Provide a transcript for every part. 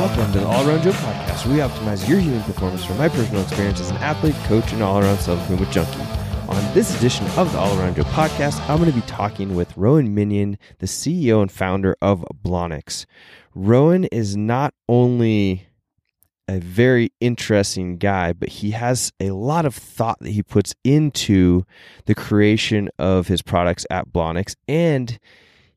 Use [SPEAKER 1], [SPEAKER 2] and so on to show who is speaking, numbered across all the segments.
[SPEAKER 1] Welcome to the All Around Joe podcast, we optimize your human performance from my personal experience as an athlete, coach, and all around self improvement junkie. On this edition of the All Around Joe podcast, I'm going to be talking with Rowan Minnion, the CEO and founder of Blonyx. Rowan is not only a very interesting guy, but he has a lot of thought that he puts into the creation of his products at Blonyx and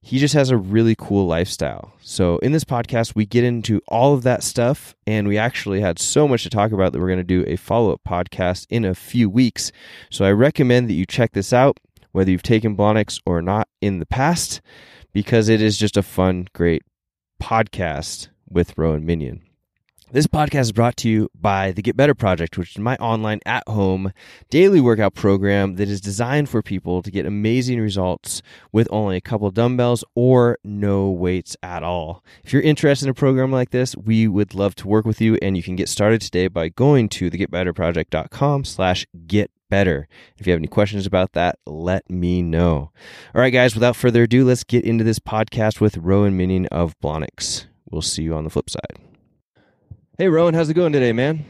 [SPEAKER 1] he just has a really cool lifestyle. So, in this podcast, we get into all of that stuff, and we actually had so much to talk about that we're going to do a follow up podcast in a few weeks. So, I recommend that you check this out, whether you've taken Blonyx or not in the past, because it is just a fun, great podcast with Rowan Minnion. This podcast is brought to you by the Get Better Project, which is my online at home daily workout program that is designed for people to get amazing results with only a couple dumbbells or no weights at all. If you're interested in a program like this, we would love to work with you and you can get started today by going to thegetbetterproject.com slash get better. If you have any questions about that, let me know. All right, guys, without further ado, let's get into this podcast with Rowan Minnion of Blonyx. We'll see you on the flip side. Hey, Rowan, how's it going today, man?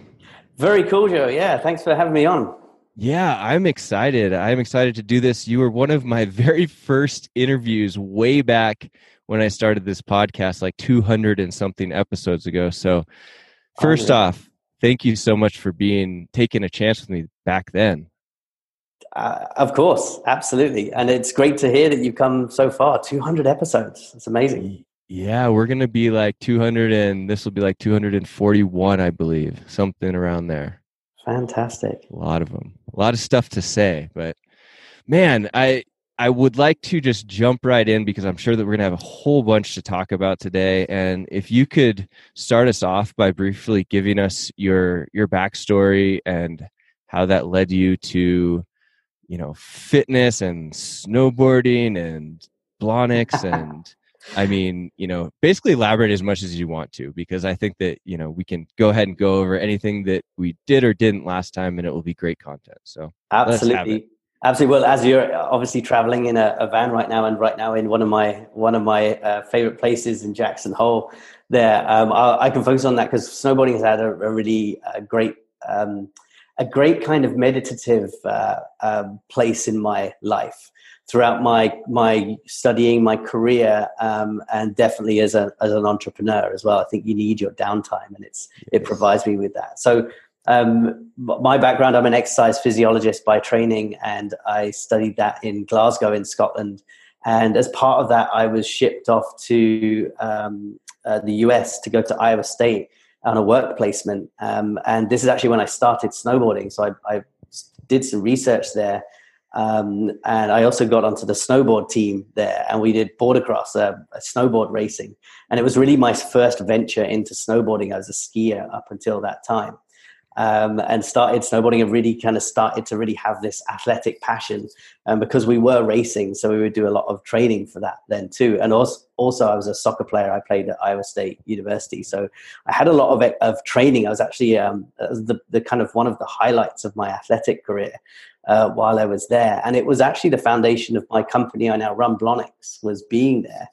[SPEAKER 2] Very cool, Joe. Yeah, thanks for having me on.
[SPEAKER 1] Yeah, I'm excited. I'm excited to do this. You were one of my very first interviews way back when I started this podcast, like 200 and something episodes ago. So, first oh, off, thank you so much for being taking a chance with me back then.
[SPEAKER 2] Uh, of course, absolutely. And it's great to hear that you've come so far 200 episodes. It's amazing.
[SPEAKER 1] Yeah, we're gonna be like 200 and this will be like 241, I believe, something around there.
[SPEAKER 2] Fantastic.
[SPEAKER 1] A lot of them. A lot of stuff to say, but man, I I would like to just jump right in because I'm sure that we're gonna have a whole bunch to talk about today. And if you could start us off by briefly giving us your your backstory and how that led you to, you know, fitness and snowboarding and Blonyx and I mean, you know, basically elaborate as much as you want to, because I think that, you know, we can go ahead and go over anything that we did or didn't last time and it will be great content. So,
[SPEAKER 2] absolutely. Absolutely. Well, as you're obviously traveling in a, a, van right now, and right now in one of my one of my uh, favorite places in Jackson Hole, there um, I, I, can focus on that because snowboarding has had a, a really uh, great um, a great kind of meditative uh, um, place in my life throughout my my studying, my career, um, and definitely as a as an entrepreneur as well. I think you need your downtime, and it's yes. it provides me with that. So. Um, my background, I'm an exercise physiologist by training, and I studied that in Glasgow, in Scotland. And as part of that, I was shipped off to um, uh, the US to go to Iowa State on a work placement. Um, and this is actually when I started snowboarding. So I, I did some research there um, and I also got onto the snowboard team there, and we did boardercross, uh, snowboard racing. And it was really my first venture into snowboarding. I was a skier up until that time. Um, and started snowboarding and really kind of started to really have this athletic passion um, because we were racing so we would do a lot of training for that then too and also, also i was a soccer player i played at iowa state university so i had a lot of of training i was actually um, the, the kind of one of the highlights of my athletic career uh, while I was there. And it was actually the foundation of my company I now run, Blonyx, was being there.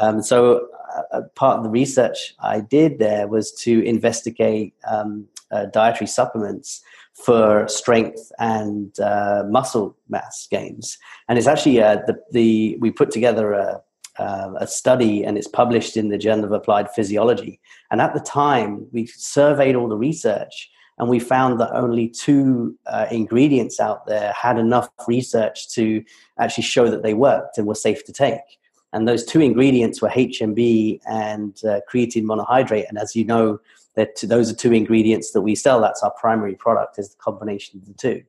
[SPEAKER 2] Um, so uh, part of the research I did there was to investigate um, uh, dietary supplements for strength and uh, muscle mass gains. And it's actually uh, the, the we put together a, uh, a study and it's published in the Journal of Applied Physiology. And at the time, we surveyed all the research and we found that only two uh, ingredients out there had enough research to actually show that they worked and were safe to take. And those two ingredients were HMB and uh, creatine monohydrate. And as you know, those are two ingredients that we sell. That's our primary product is the combination of the two.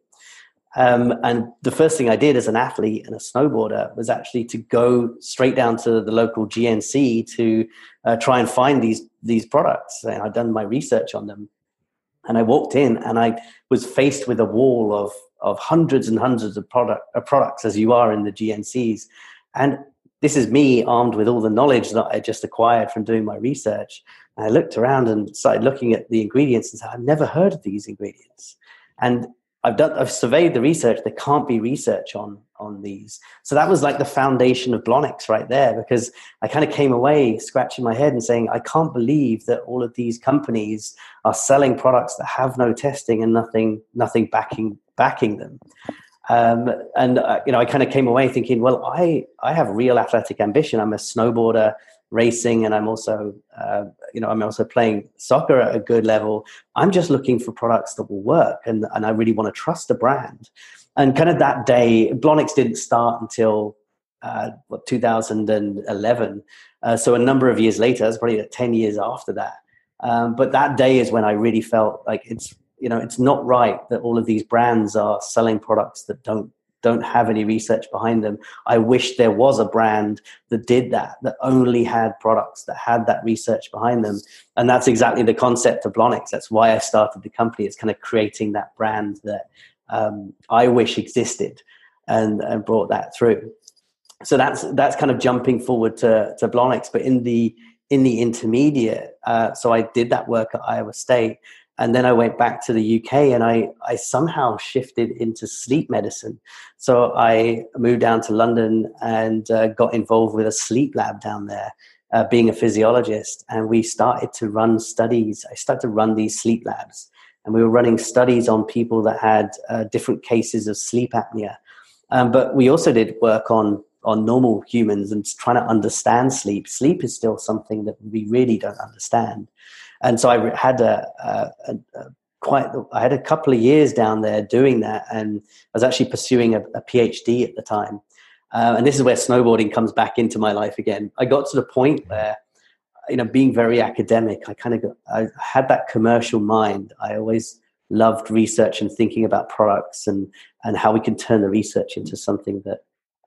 [SPEAKER 2] Um, and the first thing I did as an athlete and a snowboarder was actually to go straight down to the local GNC to uh, try and find these these products. And I'd done my research on them, and I walked in and I was faced with a wall of, of hundreds and hundreds of product, uh, products, as you are in the GNCs. And this is me armed with all the knowledge that I just acquired from doing my research. And I looked around and started looking at the ingredients and said, I've never heard of these ingredients. And I've done I've surveyed the research. There can't be research on on these. So that was like the foundation of Blonyx right there because I kind of came away scratching my head and saying, I can't believe that all of these companies are selling products that have no testing and nothing nothing backing backing them. Um, and uh, you know, I kind of came away thinking, well, I I have real athletic ambition. I'm a snowboarder racing and i'm also uh, you know i'm also playing soccer at a good level. I'm just looking for products that will work and, and i really want to trust the brand. And kind of that day blonyx didn't start until uh, what 2011 uh, so a number of years later it's probably like 10 years after that. Um, but that day is when i really felt like it's you know it's not right that all of these brands are selling products that don't don't have any research behind them. I wish there was a brand that did that, that only had products that had that research behind them. And that's exactly the concept of Blonyx. That's why I started the company. It's kind of creating that brand that um, I wish existed and, and brought that through. So that's that's kind of jumping forward to, to Blonyx. But in the in the intermediate, uh, so I did that work at Iowa State and then I went back to the UK and I, I somehow shifted into sleep medicine. So I moved down to London and uh, got involved with a sleep lab down there, uh, being a physiologist. And we started to run studies. I started to run these sleep labs. And we were running studies on people that had uh, different cases of sleep apnea. Um, but we also did work on on normal humans and trying to understand sleep. Sleep is still something that we really don't understand and so I had a, a, a, quite I had a couple of years down there doing that, and I was actually pursuing a, a PhD at the time. Uh, and this is where snowboarding comes back into my life again. I got to the point where, you know, being very academic, I kind of I had that commercial mind. I always loved research and thinking about products and and how we can turn the research into something that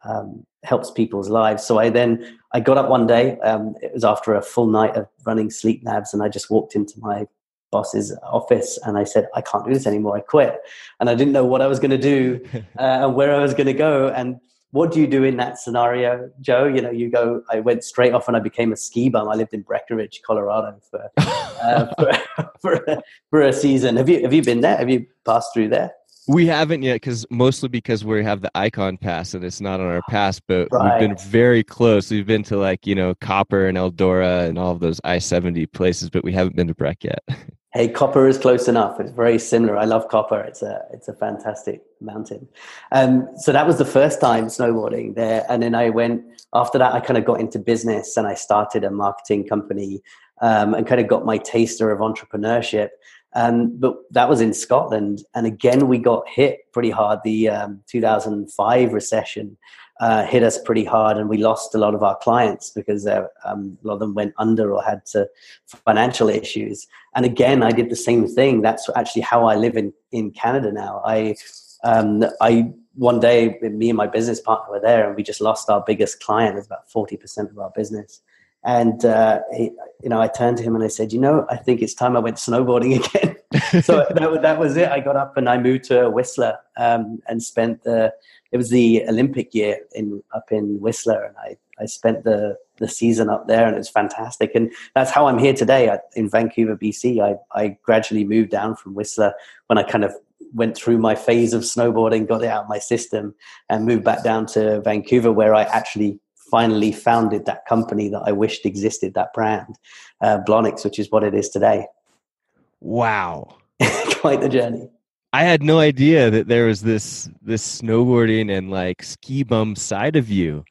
[SPEAKER 2] um, helps people's lives. So I then I got up one day. Um, it was after a full night of running sleep labs, and I just walked into my boss's office and I said, I can't do this anymore. I quit, and I didn't know what I was going to do uh, and where I was going to go. And what do you do in that scenario, Joe? You know, you go. I went straight off and I became a ski bum. I lived in Breckenridge, Colorado, for uh, for, for, a, for a season. Have you have you been there? Have you passed through there?
[SPEAKER 1] We haven't yet, because mostly because we have the icon pass and it's not on our pass. But right. we've been very close. We've been to like you know Copper and Eldora and all of those I seventy places, but we haven't been to Breck yet.
[SPEAKER 2] Hey, Copper is close enough. It's very similar. I love Copper. It's a it's a fantastic mountain. Um, so that was the first time snowboarding there, and then I went after that. I kind of got into business and I started a marketing company um, and kind of got my taster of entrepreneurship. Um, but that was in Scotland, and again we got hit pretty hard. The um, 2005 recession uh, hit us pretty hard, and we lost a lot of our clients because um, a lot of them went under or had to financial issues. And again, I did the same thing. That's actually how I live in in Canada now. I um, I one day me and my business partner were there, and we just lost our biggest client. It was about forty percent of our business. And uh, he, you know, I turned to him and I said, "You know, I think it's time I went snowboarding again." so that, that was it. I got up and I moved to Whistler um, and spent the. It was the Olympic year in up in Whistler, and I I spent the the season up there, and it was fantastic. And that's how I'm here today I, in Vancouver, BC. I I gradually moved down from Whistler when I kind of went through my phase of snowboarding, got it out of my system, and moved back down to Vancouver, where I actually finally founded that company that I wished existed, that brand, uh, Blonyx, which is what it is today.
[SPEAKER 1] Wow.
[SPEAKER 2] Quite the journey.
[SPEAKER 1] I had no idea that there was this this snowboarding and like ski bum side of you.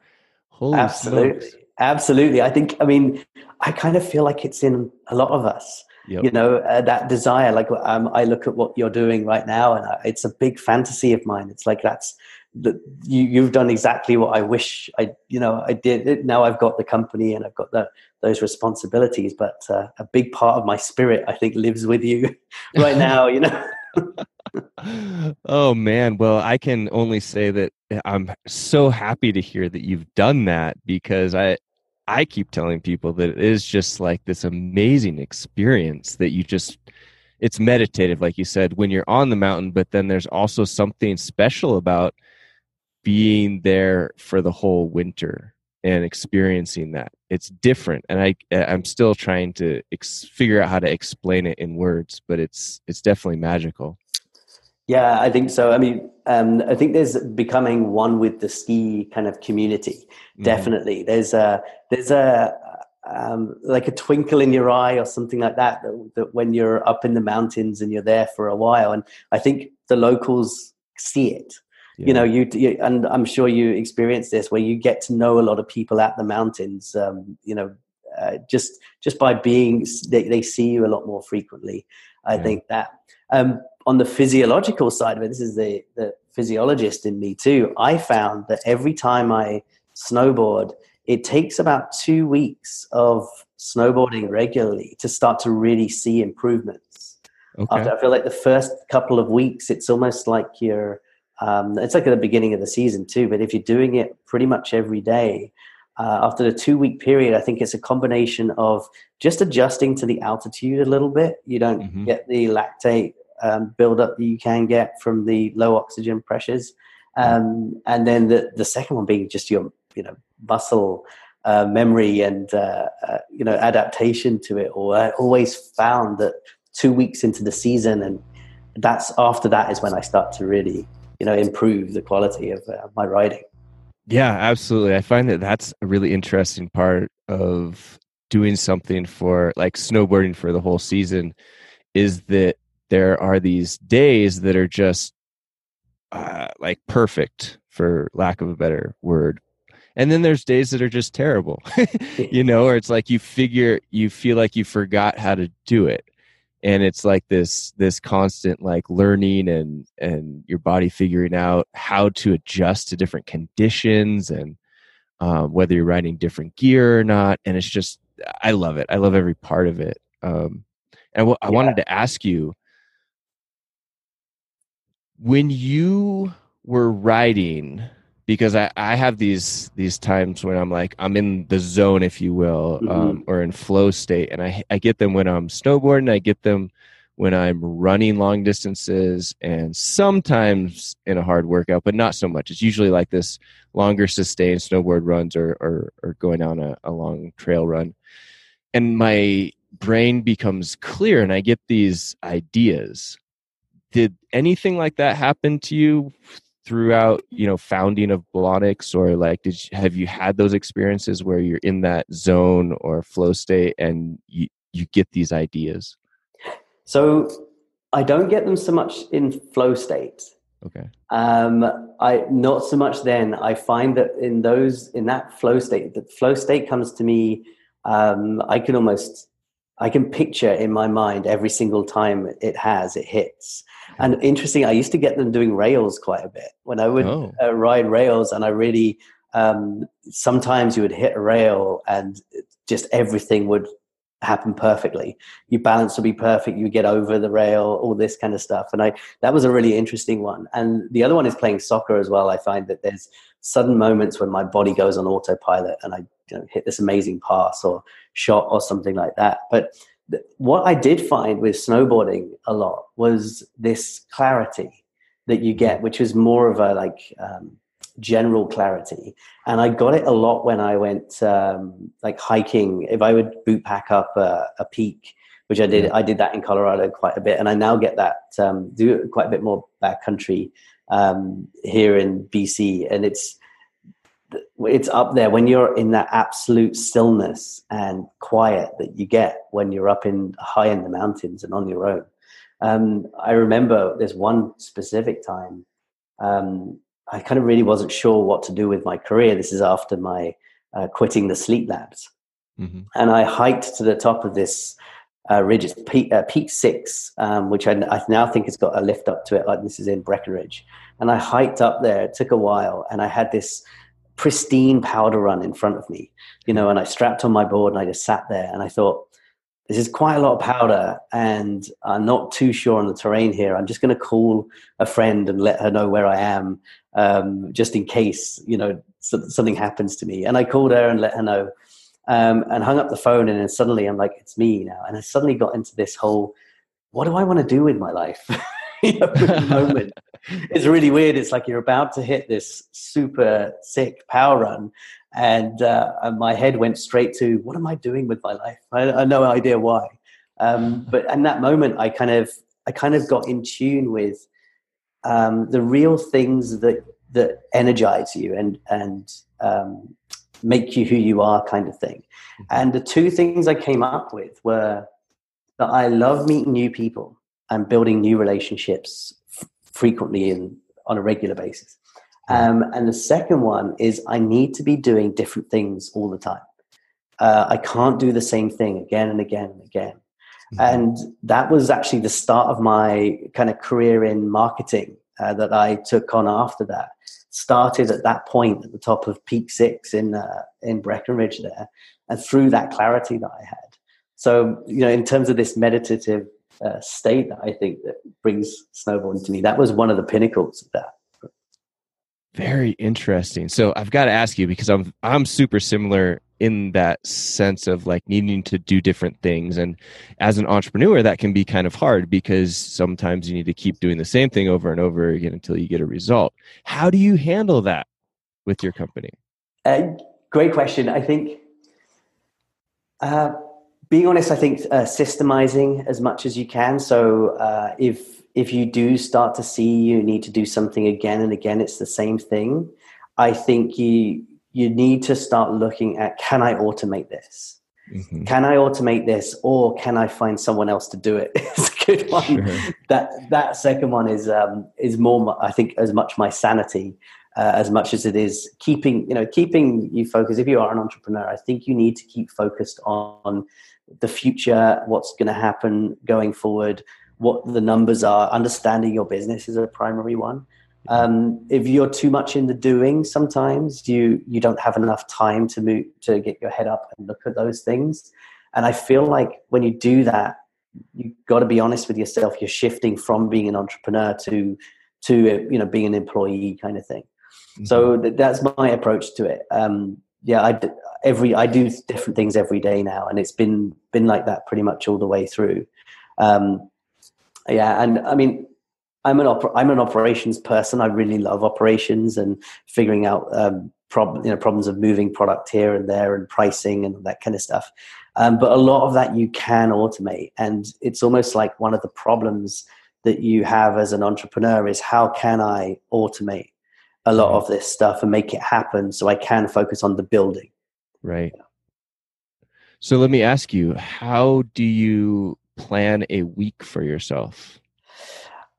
[SPEAKER 2] Holy Absolutely. Smokes. Absolutely. I think, I mean, I kind of feel like it's in a lot of us. Yep. You know, uh, that desire. Like, um, I look at what you're doing right now, and I, it's a big fantasy of mine. It's like that's that you, you've done exactly what I wish I, you know, I did. Now I've got the company and I've got the, those responsibilities, but uh, a big part of my spirit, I think, lives with you right now. You know.
[SPEAKER 1] oh man, well, I can only say that I'm so happy to hear that you've done that because I, I keep telling people that it is just like this amazing experience that you just it's meditative like you said when you're on the mountain but then there's also something special about being there for the whole winter and experiencing that it's different and i i'm still trying to ex- figure out how to explain it in words but it's it's definitely magical
[SPEAKER 2] Yeah, I think so. I mean, um, I think there's becoming one with the ski kind of community. Mm-hmm. Definitely, there's a there's a um, like a twinkle in your eye or something like that, that, that when you're up in the mountains and you're there for a while. And I think the locals see it. Yeah. You know, you, you, and I'm sure you experience this where you get to know a lot of people at the mountains. Um, you know, uh, just just by being, they, they see you a lot more frequently. I yeah. think that. Um, on the physiological side of it, this is the the physiologist in me too. I found that every time I snowboard, it takes about two weeks of snowboarding regularly to start to really see improvements. Okay. After I feel like the first couple of weeks, it's almost like you're, um, it's like at the beginning of the season too, but if you're doing it pretty much every day, uh, after the two week period, I think it's a combination of just adjusting to the altitude a little bit. You don't mm-hmm. get the lactate um, buildup that you can get from the low oxygen pressures. Um, and then the, the second one being just your you know muscle uh, memory and uh, uh, you know adaptation to it. Or I always found that two weeks into the season, and that's after that is when I start to really you know improve the quality of uh, my riding.
[SPEAKER 1] Yeah, absolutely. I find that that's a really interesting part of doing something for like snowboarding for the whole season is that there are these days that are just uh, like perfect for lack of a better word and then there's days that are just terrible you know or it's like you figure you feel like you forgot how to do it and it's like this this constant like learning and and your body figuring out how to adjust to different conditions and um, whether you're riding different gear or not and it's just i love it i love every part of it um, and w- I yeah. wanted to ask you when you were riding because I, I have these these times when I'm like I'm in the zone, if you will, mm-hmm. um, or in flow state, and I I get them when I'm snowboarding. I get them when I'm running long distances, and sometimes in a hard workout, but not so much. It's usually like this longer sustained snowboard runs or or, or going on a, a long trail run, and my brain becomes clear, and I get these ideas. Did anything like that happen to you throughout you know founding of Blonyx or like did you, have you had those experiences where you're in that zone or flow state and you you get these ideas?
[SPEAKER 2] So i don't get them so much in flow state.
[SPEAKER 1] Okay.
[SPEAKER 2] Um i not so much then. I find that in those in that flow state the flow state comes to me um i can almost i can picture in my mind every single time it has it hits and interesting, I used to get them doing rails quite a bit when I would oh. uh, ride rails, and I really um, sometimes you would hit a rail and just everything would happen perfectly. Your balance would be perfect. You get over the rail, all this kind of stuff. And I that was a really interesting one. And the other one is playing soccer as well. I find that there's sudden moments when my body goes on autopilot and I you know, hit this amazing pass or shot or something like that. But what I did find with snowboarding a lot was this clarity that you get, which was more of a like um, general clarity. And I got it a lot when I went um, like hiking. If I would boot pack up a, a, peak, which I did, I did that in Colorado quite a bit, and I now get that um, do quite a bit more backcountry um, here in BC, and it's it's up there when you're in that absolute stillness and quiet that you get when you're up in high in the mountains and on your own. Um, I remember there's one specific time um, I kind of really wasn't sure what to do with my career. This is after my uh, quitting the sleep labs, mm-hmm. and I hiked to the top of this uh, ridge. Peak, uh, peak six, um, which I, I, now think has got a lift up to it. Like this is in Breckenridge, and I hiked up there. It took a while, and I had this pristine powder run in front of me, you know, and I strapped on my board and I just sat there and I thought, this is quite a lot of powder and I'm not too sure on the terrain here. I'm just going to call a friend and let her know where I am, um, just in case, you know, something happens to me. And I called her and let her know um, and hung up the phone. And then suddenly I'm like, it's me now. And I suddenly got into this whole, what do I want to do with my life? you know, moment. it's really weird. It's like you're about to hit this super sick power run, and, uh, and my head went straight to what am I doing with my life? I, I no idea why. Um, but in that moment, I kind of I kind of got in tune with um, the real things that that energize you and and um, make you who you are, kind of thing. Mm-hmm. And the two things I came up with were that I love meeting new people and building new relationships f- frequently and on a regular basis. Um, and the second one is I need to be doing different things all the time. Uh, I can't do the same thing again and again and again. Mm-hmm. And that was actually the start of my kind of career in marketing uh, that I took on after that. Started at that point at the top of Peak Six in uh, in Breckenridge there, and through that clarity that I had. So you know, in terms of this meditative uh, state that I think that brings snowboarding to me, that was one of the pinnacles of that.
[SPEAKER 1] Very interesting. So I've got to ask you because I'm I'm super similar in that sense of like needing to do different things and as an entrepreneur that can be kind of hard because sometimes you need to keep doing the same thing over and over again until you get a result. How do you handle that with your company?
[SPEAKER 2] Uh, great question. I think uh, being honest, I think uh, systemizing as much as you can. So uh, if if you do start to see you need to do something again and again, it's the same thing. I think you you need to start looking at can I automate this? Mm-hmm. Can I automate this, or can I find someone else to do it? it's a good one. Sure. That that second one is um, is more, I think, as much my sanity uh, as much as it is keeping you know keeping you focused. If you are an entrepreneur, I think you need to keep focused on the future, what's going to happen going forward, what the numbers are, understanding your business is a primary one. Um, if you're too much in the doing, sometimes you you don't have enough time to move to get your head up and look at those things. And I feel like when you do that, you've got to be honest with yourself. You're shifting from being an entrepreneur to to you know being an employee kind of thing. Mm-hmm. So th- that's my approach to it. Um, yeah, I every I do different things every day now, and it's been been like that pretty much all the way through. Um, yeah, and I mean, I'm an oper- I'm an operations person. I really love operations and figuring out um, prob- you know problems of moving product here and there and pricing and that kind of stuff. Um, but a lot of that you can automate, and it's almost like one of the problems that you have as an entrepreneur is how can I automate a lot of this stuff and make it happen so I can focus on the building.
[SPEAKER 1] Right. So let me ask you, how do you plan a week for yourself?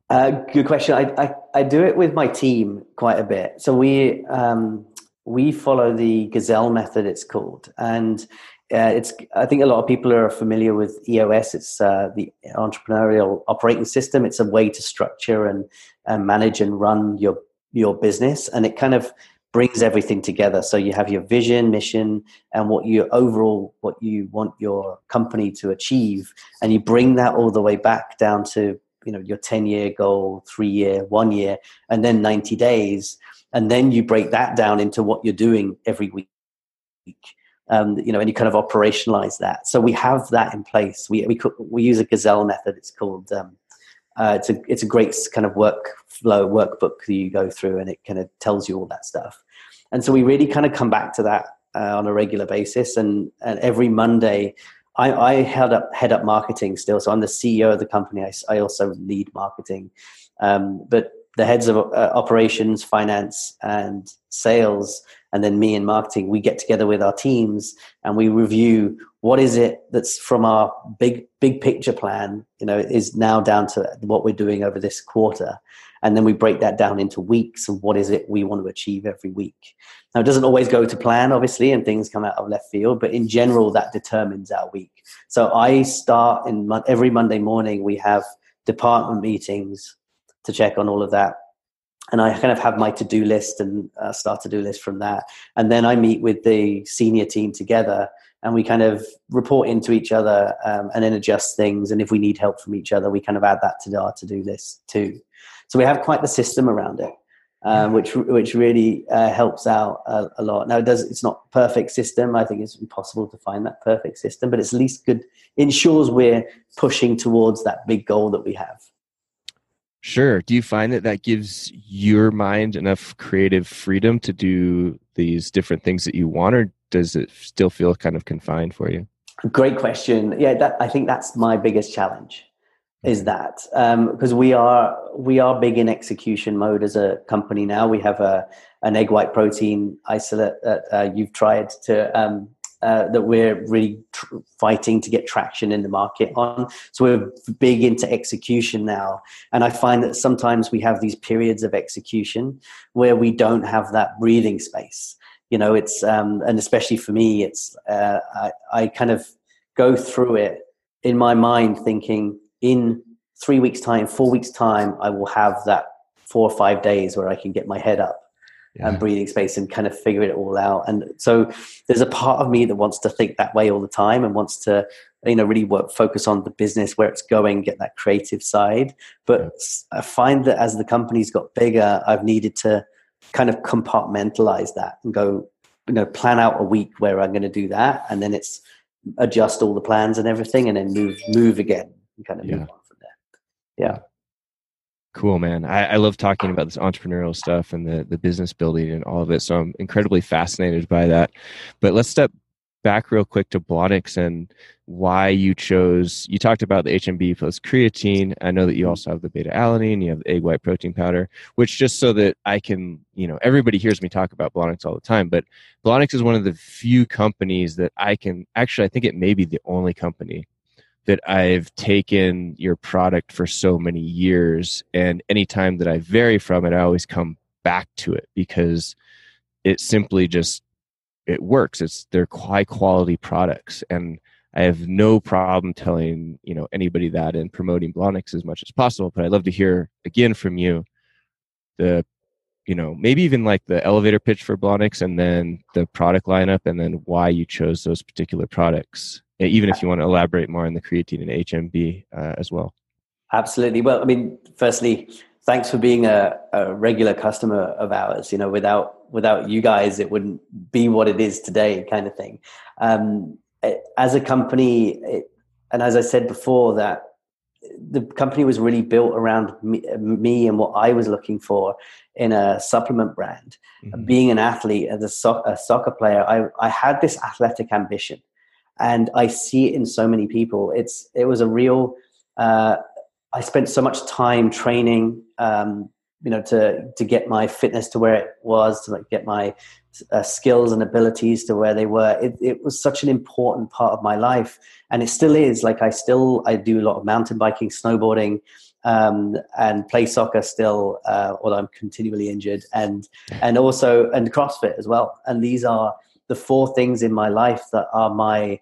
[SPEAKER 2] Uh, good question. I, I, I do it with my team quite a bit. So we um, we follow the Gazelle method. It's called, and uh, it's. I think a lot of people are familiar with EOS. It's uh, the entrepreneurial operating system. It's a way to structure and, and manage and run your your business, and it kind of brings everything together. So you have your vision, mission, and what you overall what you want your company to achieve, and you bring that all the way back down to you know your 10 year goal, three year, one year, and then 90 days, and then you break that down into what you're doing every week. Um, you know, and you kind of operationalize that. So we have that in place. We we we use a Gazelle method. It's called. Um, uh, it's a it's a great kind of workflow workbook that you go through, and it kind of tells you all that stuff. And so we really kind of come back to that uh, on a regular basis. And, and every Monday, I, I head up head up marketing still. So I'm the CEO of the company. I, I also lead marketing. Um, but the heads of uh, operations, finance, and sales, and then me in marketing, we get together with our teams and we review what is it that's from our big big picture plan. You know, is now down to what we're doing over this quarter, and then we break that down into weeks and what is it we want to achieve every week now it doesn't always go to plan obviously and things come out of left field but in general that determines our week so i start in every monday morning we have department meetings to check on all of that and I kind of have my to-do list and uh, start to-do list from that. And then I meet with the senior team together, and we kind of report into each other, um, and then adjust things. And if we need help from each other, we kind of add that to our to-do list too. So we have quite the system around it, um, which which really uh, helps out a, a, lot. Now it does it's not perfect system. I think it's impossible to find that perfect system, but it's at least good. Ensures we're pushing towards that big goal that we have.
[SPEAKER 1] Sure. Do you find that that gives your mind enough creative freedom to do these different things that you want, or does it still feel kind of confined for you?
[SPEAKER 2] Great question. Yeah, that, I think that's my biggest challenge is that because um, we are we are big in execution mode as a company now. We have a an egg white protein isolate that uh, you've tried to um, uh, that we're really tr- fighting to get traction in the market on. So we're big into execution now, and I find that sometimes we have these periods of execution where we don't have that breathing space. You know, it's um, and especially for me, it's uh, I, I kind of go through it in my mind thinking in three weeks time four weeks time i will have that four or five days where i can get my head up yeah. and breathing space and kind of figure it all out and so there's a part of me that wants to think that way all the time and wants to you know really work focus on the business where it's going get that creative side but yeah. i find that as the company's got bigger i've needed to kind of compartmentalize that and go you know plan out a week where i'm going to do that and then it's adjust all the plans and everything and then move move again and kind of yeah. move on from there. Yeah.
[SPEAKER 1] Cool, man. I, I, love talking about this entrepreneurial stuff and the, the business building and all of it. So I'm incredibly fascinated by that. But let's step back real quick to Blonyx and why you chose. You talked about the HMB plus creatine. I know that you also have the beta alanine. You have the egg white protein powder. Which just so that I can, you know, everybody hears me talk about Blonyx all the time. But Blonyx is one of the few companies that I can actually. I think it may be the only company that I've taken your product for so many years. And anytime that I vary from it, I always come back to it because it simply just it works. It's they're high quality products. And I have no problem telling, you know, anybody that and promoting Blonyx as much as possible. But I'd love to hear again from you the you know, maybe even like the elevator pitch for Blonyx and then the product lineup and then why you chose those particular products even if you want to elaborate more on the creatine and HMB uh, as well.
[SPEAKER 2] Absolutely. Well, I mean, firstly, thanks for being a, a, regular customer of ours. You know, without without you guys, it wouldn't be what it is today, kind of thing. Um, as a company, it, and as I said before, that the company was really built around me, me, and what I was looking for in a supplement brand. Mm-hmm. Being an athlete, as a, so- a soccer player, I, I had this athletic ambition and I see it in so many people. It's it was a real. Uh, I spent so much time training, um, you know, to to get my fitness to where it was, to like get my uh, skills and abilities to where they were. It, it was such an important part of my life, and it still is. Like I still I do a lot of mountain biking, snowboarding. Um, and play soccer still, uh, although I'm continually injured, and and also and CrossFit as well. And these are the four things in my life that are my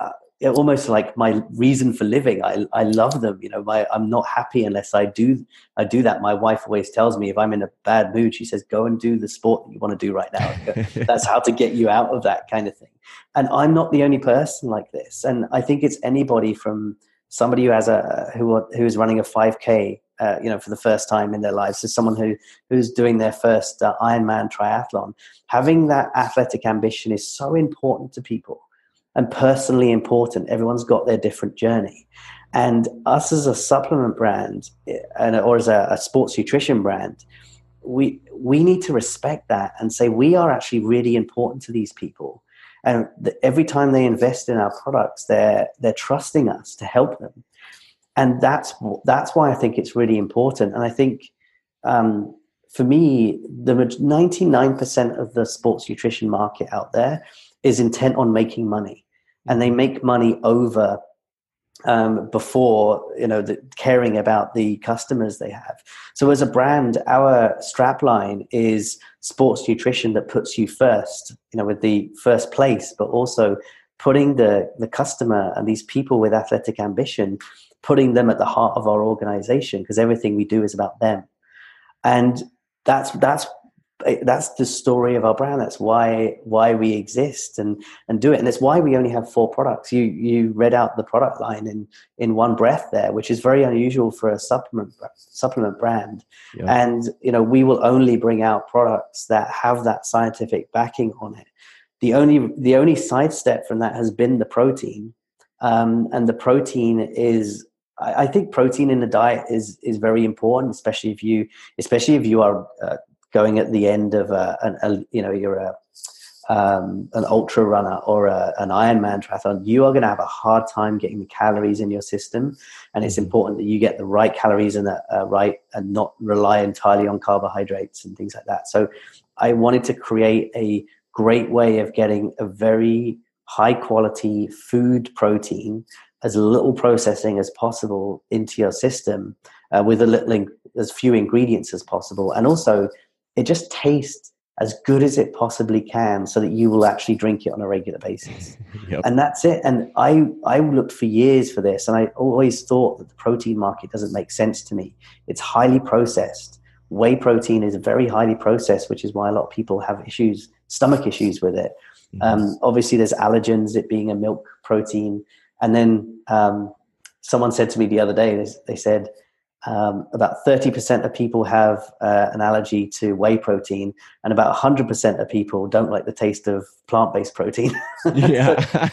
[SPEAKER 2] uh, almost like my reason for living. I I love them. You know, my I'm not happy unless I do I do that. My wife always tells me if I'm in a bad mood, she says, "Go and do the sport that you want to do right now." That's how to get you out of that kind of thing. And I'm not the only person like this. And I think it's anybody from somebody who has a who who's running a 5k uh, you know for the first time in their lives to someone who who's doing their first uh, ironman triathlon. Having that athletic ambition is so important to people and personally important. Everyone's got their different journey. And us as a supplement brand eh, and or as a, a sports nutrition brand we we need to respect that and say we are actually really important to these people. And every time they invest in our products they're they're trusting us to help them and that's that's why i think it's really important and i think um, for me the 99% of the sports nutrition market out there is intent on making money and they make money over um, before you know the, caring about the customers they have. So as a brand, our strapline is sports nutrition that puts you first, you know, with the first place, but also putting the the customer and these people with athletic ambition, putting them at the heart of our organization because everything we do is about them, and that's that's that's the story of our brand. That's why why we exist and and do it. And it's why we only have four products. You you read out the product line in in one breath there which is very unusual for a supplement supplement brand. Yeah. and you know we will only bring out products that have that scientific backing on it. The only the only sidestep from that has been the protein. Um, and the protein is I, think protein in the diet is is very important, especially if you especially if you are uh, going at the end of a, a, a you know you're a um, an ultra runner or a, an Ironman triathlon, you are going to have a hard time getting the calories in your system. And it's mm-hmm. important that you get the right calories and the uh, right and not rely entirely on carbohydrates and things like that. So I wanted to create a great way of getting a very high quality food protein as little processing as possible into your system uh, with a little as few ingredients as possible. And also it just tastes as good as it possibly can so that you will actually drink it on a regular basis. Yep. and that's it. And i i looked for years for this and i always thought that the protein market doesn't make sense to me. It's highly processed. Whey protein is very highly processed which is why a lot of people have issues stomach issues with it. Mm-hmm. um, obviously there's allergens it being a milk protein and then um, someone said to me the other day they, they said um, about 30% of people have uh, an allergy to whey protein, and about 100% of people don't like the taste of plant based protein. yeah.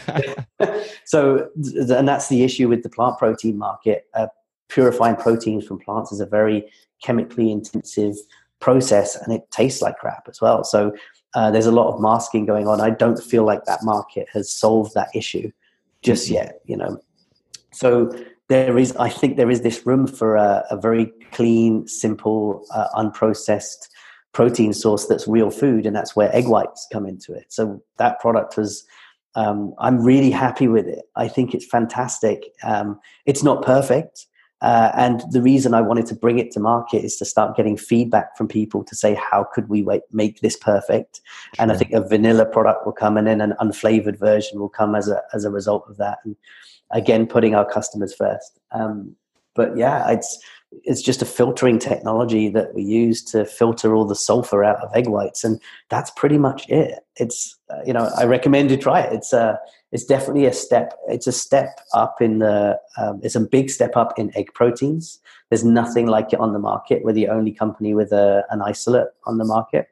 [SPEAKER 2] so, and that's the issue with the plant protein market. Uh, purifying proteins from plants is a very chemically intensive process, and it tastes like crap as well. So, uh, there's a lot of masking going on. I don't feel like that market has solved that issue just yet, you know. So, there is, I think, there is this room for a, a very clean, simple, uh, unprocessed protein source that's real food, and that's where egg whites come into it. So that product was. Um, I'm really happy with it. I think it's fantastic. Um, it's not perfect. Uh, and the reason I wanted to bring it to market is to start getting feedback from people to say, how could we wait, make this perfect? Sure. And I think a vanilla product will come and then an unflavored version will come as a, as a result of that. And again putting our customers first. Um, but yeah, it's it's just a filtering technology that we use to filter all the sulfur out of egg whites, and that's pretty much it. It's uh, you know I recommend you try it. It's a uh, it's definitely a step. It's a step up in the. Um, it's a big step up in egg proteins. There's nothing like it on the market. We're the only company with a, an isolate on the market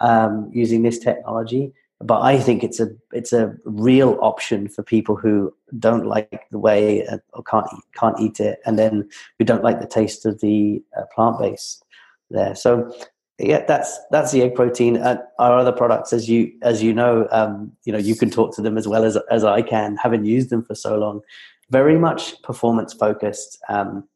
[SPEAKER 2] um, using this technology but I think it's a it's a real option for people who don't like the whey uh, or can't eat, can't eat it, and then who don't like the taste of the uh, plant based there. So yeah, that's that's the egg protein. Uh, our other products, as you as you know, um, you know you can talk to them as well as as I can, having used them for so long. Very much performance focused. Um,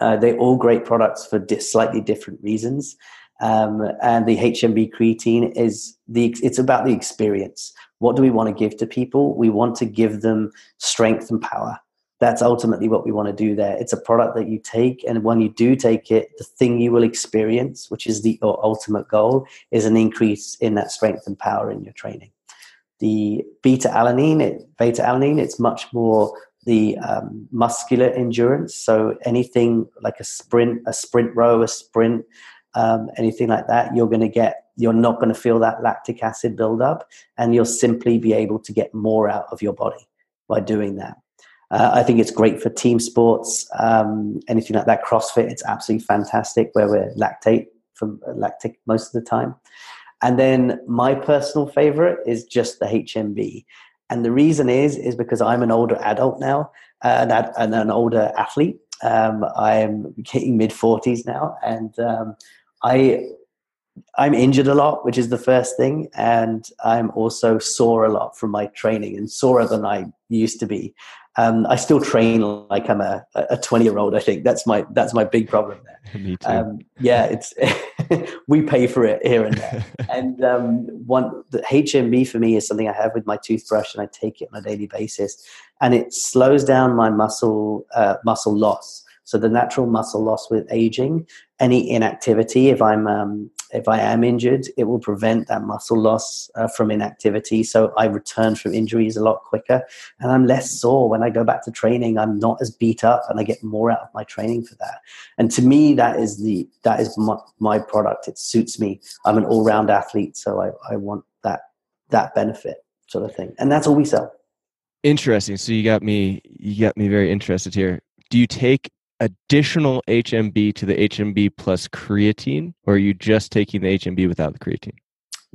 [SPEAKER 2] uh, they're all great products for di- slightly different reasons. Um, and the HMB creatine is the it's about the experience. What do we want to give to people? We want to give them strength and power. That's ultimately what we want to do there. It's a product that you take, and when you do take it, the thing you will experience, which is the ultimate goal, is an increase in that strength and power in your training. The beta alanine, beta alanine, it's much more the um, muscular endurance. So anything like a sprint, a sprint row, a sprint, um, anything like that, you're going to get, you're not going to feel that lactic acid buildup, and you'll simply be able to get more out of your body by doing that. Uh, I think it's great for team sports, um, anything like that. CrossFit, it's absolutely fantastic where we're lactate from uh, lactic most of the time. And then my personal favorite is just the HMB. And the reason is, is because I'm an older adult now uh, and, and an older athlete. Um, I'm getting mid 40s now, and um, I I'm injured a lot, which is the first thing, and I'm also sore a lot from my training and sorer than I used to be. Um, I still train like I'm a, a 20 year old. I think that's my that's my big problem there.
[SPEAKER 1] Me too.
[SPEAKER 2] Um, yeah, it's we pay for it here and there. and um, one the HMB for me is something I have with my toothbrush, and I take it on a daily basis, and it slows down my muscle uh, muscle loss. So the natural muscle loss with aging, any inactivity, if I'm um, if I am injured, it will prevent that muscle loss uh, from inactivity. So I return from injuries a lot quicker, and I'm less sore when I go back to training. I'm not as beat up, and I get more out of my training for that. And to me, that is the that is my, my product. It suits me. I'm an all round athlete, so I, I want that that benefit sort of thing, and that's all we sell.
[SPEAKER 1] Interesting. So you got me you got me very interested here. Do you take additional HMB to the HMB plus creatine, or are you just taking the HMB without the creatine?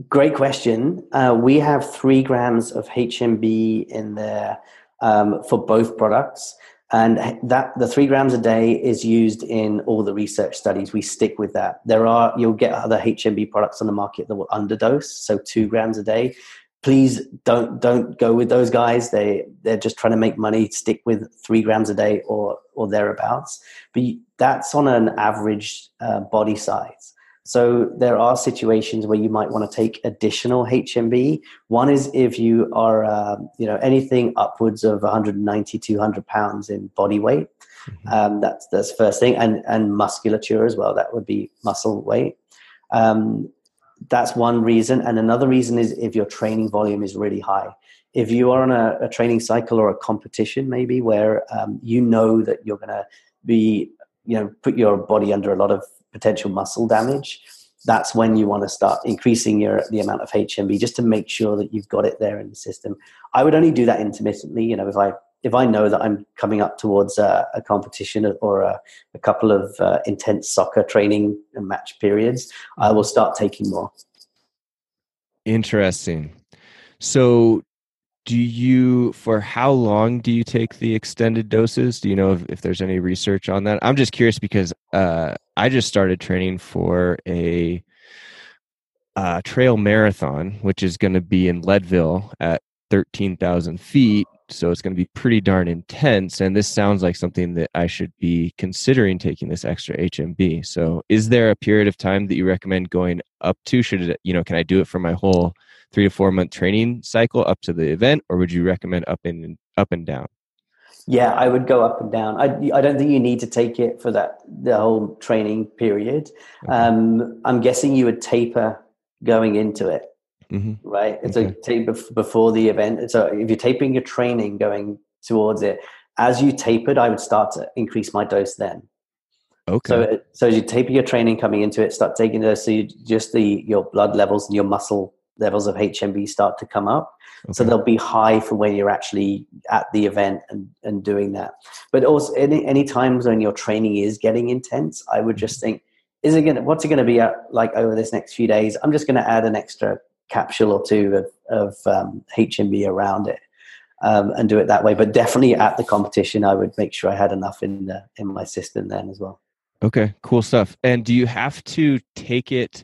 [SPEAKER 2] Great question. Uh, we have three grams of HMB in there um, for both products. And that the three grams a day is used in all the research studies. We stick with that. There are you'll get other HMB products on the market that will underdose, so two grams a day. Please don't don't go with those guys. They they're just trying to make money. Stick with three grams a day or or thereabouts. But that's on an average uh, body size. So there are situations where you might want to take additional HMB. One is if you are, uh, you know, anything upwards of 190, 200 pounds in body weight. Mm-hmm. Um, that's that's first thing, and and musculature as well. That would be muscle weight. Um, that's one reason, and another reason is if your training volume is really high. If you are on a, a training cycle or a competition, maybe where um, you know that you're going to be, you know, put your body under a lot of potential muscle damage, that's when you want to start increasing your the amount of HMB just to make sure that you've got it there in the system. I would only do that intermittently. You know, if I if I know that I'm coming up towards a, a competition or a, a couple of uh, intense soccer training and match periods, I will start taking more.
[SPEAKER 1] Interesting. So, do you, for how long do you take the extended doses? Do you know if, if there's any research on that? I'm just curious because uh, I just started training for a uh, trail marathon, which is going to be in Leadville at 13,000 feet so it's going to be pretty darn intense and this sounds like something that i should be considering taking this extra hmb so is there a period of time that you recommend going up to? Should it you know can i do it for my whole three to four month training cycle up to the event or would you recommend up and up and down?
[SPEAKER 2] Yeah i would go up and down. I, I don't think you need to take it for that the whole training period. Okay. um, i'm guessing you would taper going into it mm-hmm. right? It's okay. a tape before the event. So if you're taping your training going towards it, as you tapered, I would start to increase my dose then.
[SPEAKER 1] Okay.
[SPEAKER 2] So, so as you taper your training coming into it, start taking this, so you, just the your blood levels and your muscle levels of HMB start to come up. Okay. So they'll be high for when you're actually at the event and, and doing that. But also, any, any times when your training is getting intense, I would just think, is it going to, what's it going to be at, like over this next few days? I'm just going to add an extra capsule or two of, of um, HMB around it. Um, and do it that way. But definitely at the competition, I would make sure I had enough in the, in my system then as well.
[SPEAKER 1] Okay, cool stuff. And do you have to take it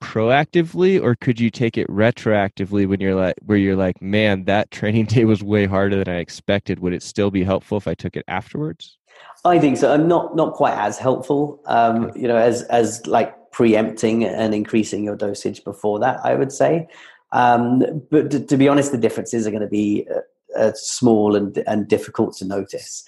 [SPEAKER 1] proactively, or could you take it retroactively when you're like, where you're like, man, that training day was way harder than I expected? Would it still be helpful if I took it afterwards?
[SPEAKER 2] I think so. I'm not not quite as helpful, um, you know, as as like preempting and increasing your dosage before that, I would say. Um, but to, to, be honest, the differences are going to be uh, uh, small and, and difficult to notice.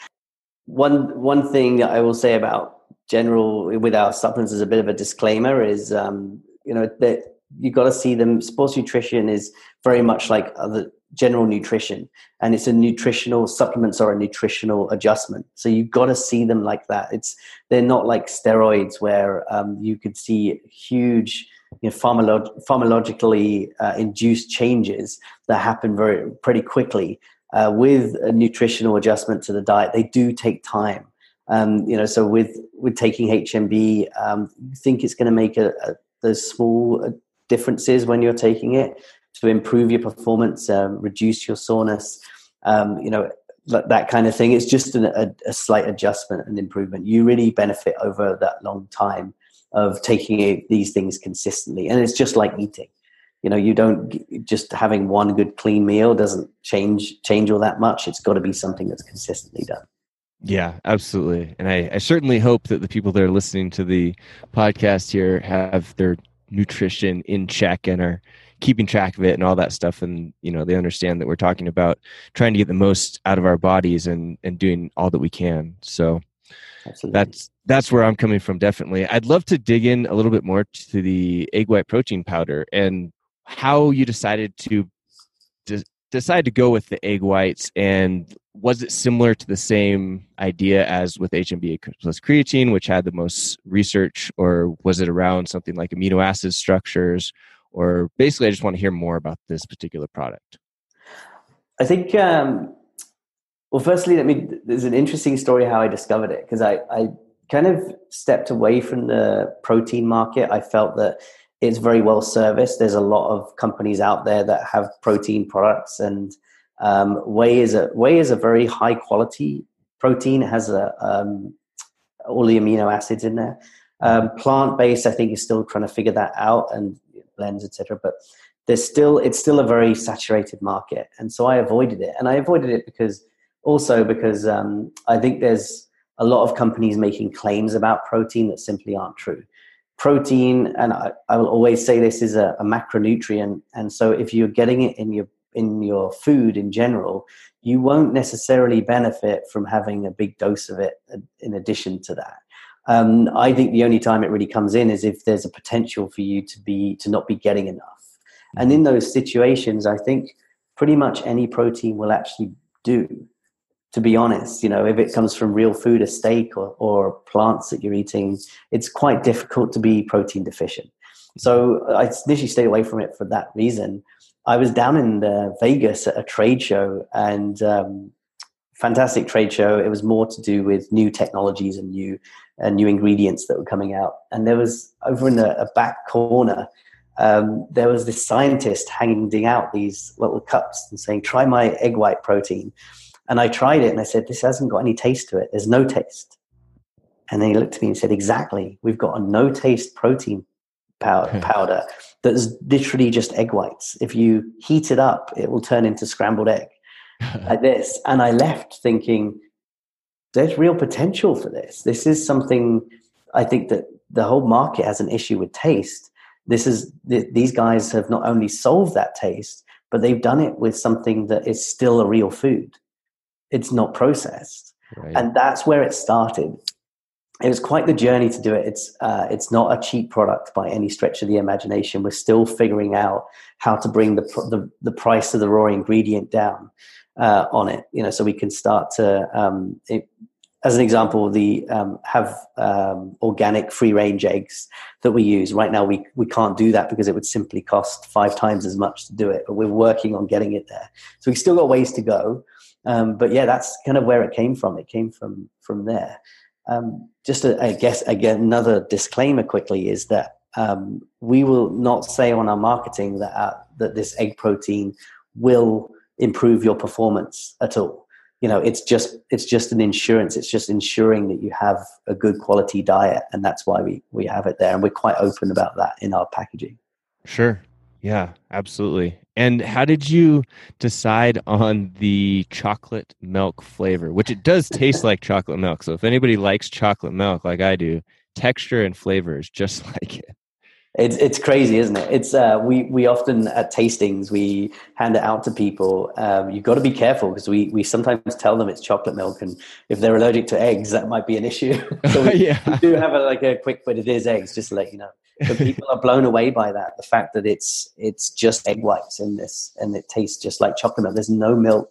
[SPEAKER 2] One, one thing I will say about general with our supplements as a bit of a disclaimer is, um, you know, that you've got to see them. Sports nutrition is very much like other general nutrition and it's a nutritional supplements or a nutritional adjustment. So you've got to see them like that. It's they're not like steroids where um, you could see huge you know, pharmacolo- pharmacologically uh, induced changes that happen very pretty quickly. Uh, with a nutritional adjustment to the diet they do take time. Um, you know so with with taking hmb um, think it's going to make a, a those small uh, differences when you're taking it to improve your performance, um, reduce your soreness, um, you know, that kind of thing. It's just an, a, a, slight adjustment and improvement. You really benefit over that long time of taking these things consistently. And it's just like eating. You know, you don't just having one good clean meal doesn't change change all that much. It's got to be something that's consistently done.
[SPEAKER 1] Yeah, absolutely. And I, I certainly hope that the people that are listening to the podcast here have their nutrition in check and are keeping track of it and all that stuff. And you know they understand that we're talking about trying to get the most out of our bodies and and doing all that we can. So Absolutely. that's that's where i'm coming from definitely. I'd love to dig in a little bit more to the egg white protein powder and how you decided to de- decide to go with the egg whites. And was it similar to the same idea as with hmb plus creatine which had the most research or was it around something like amino acid structures or basically, I just want to hear more about this particular product.
[SPEAKER 2] I think, um, well, firstly, let me. There's an interesting story how I discovered it because I, I kind of stepped away from the protein market. I felt that it's very well serviced. There's a lot of companies out there that have protein products, and um, whey is a whey is a very high quality protein. It has a um, all the amino acids in there. Um, plant based, I think, is still trying to figure that out, and blends, etc. But there's still it's still a very saturated market, and so I avoided it. And I avoided it because also because um, I think there's a lot of companies making claims about protein that simply aren't true. Protein, and I, I will always say this is a, a macronutrient, and so if you're getting it in your in your food in general, you won't necessarily benefit from having a big dose of it in addition to that. Um, I think the only time it really comes in is if there's a potential for you to be to not be getting enough. And in mm-hmm. those situations, I think pretty much any protein will actually do. To be honest, you know, if it comes from real food, a steak or, or plants that you're eating, it's quite difficult to be protein deficient. So I initially stayed away from it for that reason. I was down in uh, Vegas at a trade show and um, fantastic trade show. It was more to do with new technologies and new uh, new ingredients that were coming out. And there was over in a, a back corner, um, there was this scientist handing out these little cups and saying, "Try my egg white protein." And I tried it and I said, "This hasn't got any taste to it. There's no taste." And then he looked at me and said, "Exactly. We've got a no taste protein powder, powder that's literally just egg whites. If you heat it up, it will turn into scrambled egg like this. And I left thinking, there's real potential for this. This is something I think that the whole market has an issue with taste. This is these guys have not only solved that taste, but they've done it with something that is still a real food. It's not processed, right. and that's where it started it was quite the journey to do it. It's uh, it's not a cheap product by any stretch of the imagination. We're still figuring out how to bring the the, the price of the raw ingredient down uh, on it. You know, so we can start to, um, it, as an example, the um, have um, organic free range eggs that we use right now. We we can't do that because it would simply cost five times as much to do it. But we're working on getting it there. So we've still got ways to go. Um, but yeah, that's kind of where it came from. It came from from there. Um, just, a, I guess, again, another disclaimer quickly is that um, we will not say on our marketing that uh, that this egg protein will improve your performance at all. You know, it's just it's just an insurance. It's just ensuring that you have a good quality diet, and that's why we we have it there, and we're quite open about that in our packaging.
[SPEAKER 1] Sure. Yeah, absolutely. And how did you decide on the chocolate milk flavor? Which it does taste like chocolate milk. So if anybody likes chocolate milk like I do, texture and flavor is just like it.
[SPEAKER 2] It's it's crazy, isn't it? It's uh, we we often at tastings we hand it out to people. Um, you've got to be careful because we we sometimes tell them it's chocolate milk, and if they're allergic to eggs, that might be an issue. so we, yeah. we do have a, like a quick, but it is eggs, just to let you know. But people are blown away by that. The fact that it's it's just egg whites in this, and it tastes just like chocolate milk. There's no milk,